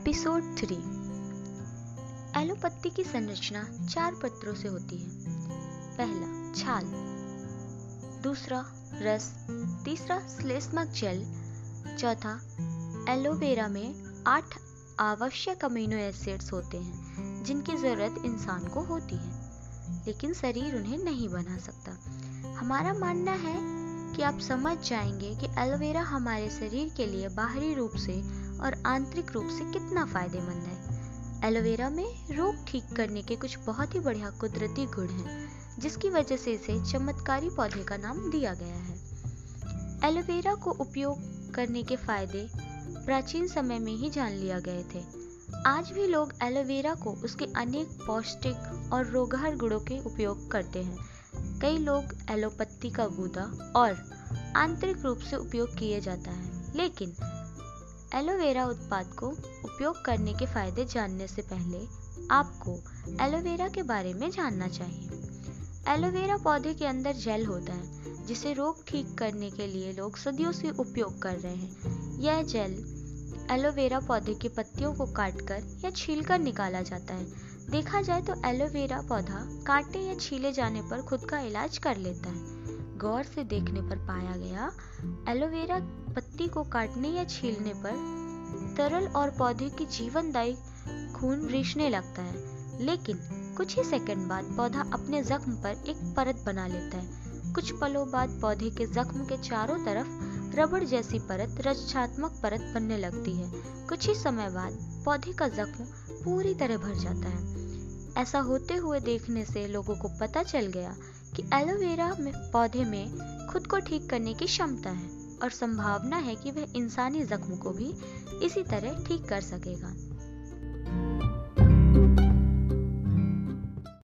Episode three. एलोपत्ती की संरचना चार पत्रों से होती है। पहला, छाल। दूसरा, रस। तीसरा, श्लेष्मक जेल। चौथा, एलोवेरा में आठ आवश्यक अमीनो एसिड्स होते हैं, जिनकी ज़रूरत इंसान को होती है। लेकिन शरीर उन्हें नहीं बना सकता। हमारा मानना है कि आप समझ जाएँगे कि एलोवेरा हमारे शरीर के लिए बाहरी रूप से और आंतरिक रूप से कितना फ़ायदेमंद है। एलोवेरा में रोग ठीक करने के कुछ बहुत ही बढ़िया कुदरती गुण हैं, जिसकी वजह से इसे चमत्कारी पौधे का नाम दिया गया है। एलोवेरा को उपयोग करने के फ़ायदे प्राचीन समय में ही जान लिया गए थे। आज भी लोग एलोवेरा को उसके अनेक पौष्टिक और रोगहर गुणों के उपयोग करते हैं। कई लोग एलोपत्ती का गूदा और आंतरिक रूप से उपयोग किए जाता है, लेकिन एलोवेरा उत्पाद को उपयोग करने के फ़ायदे जानने से पहले आपको एलोवेरा के बारे में जानना चाहिए। एलोवेरा पौधे के अंदर जेल होता है, जिसे रोग ठीक करने के लिए लोग सदियों से उपयोग कर रहे हैं। यह जेल एलोवेरा पौधे की पत्तियों को काटकर या छीलकर निकाला जाता है। देखा जाए तो एलोवेरा पौधा काटे या छीले जाने पर खुद का इलाज कर लेता है। गौर से देखने पर पाया गया। एलोवेरा पत्ती को काटने या छीलने पर तरल और पौधे की जीवनदायी खून रिश्ने लगता है। लेकिन कुछ ही सेकंड बाद पौधा अपने जख्म पर एक परत बना लेता है। कुछ पलों बाद पौधे के जख्म के चारों तरफ़ रबड़ जैसी परत रक्षात्मक परत बनने लगती है। कुछ ही समय बाद पौधे का जख्म पूरी तरह भर जाता है। ऐसा होते हुए देखने से लोगों को पता चल गया कि एलोवेरा में पौधे में खुद को ठीक करने की क्षमता है और संभावना है कि वह इंसानी जख्म को भी इसी तरह ठीक कर सकेगा।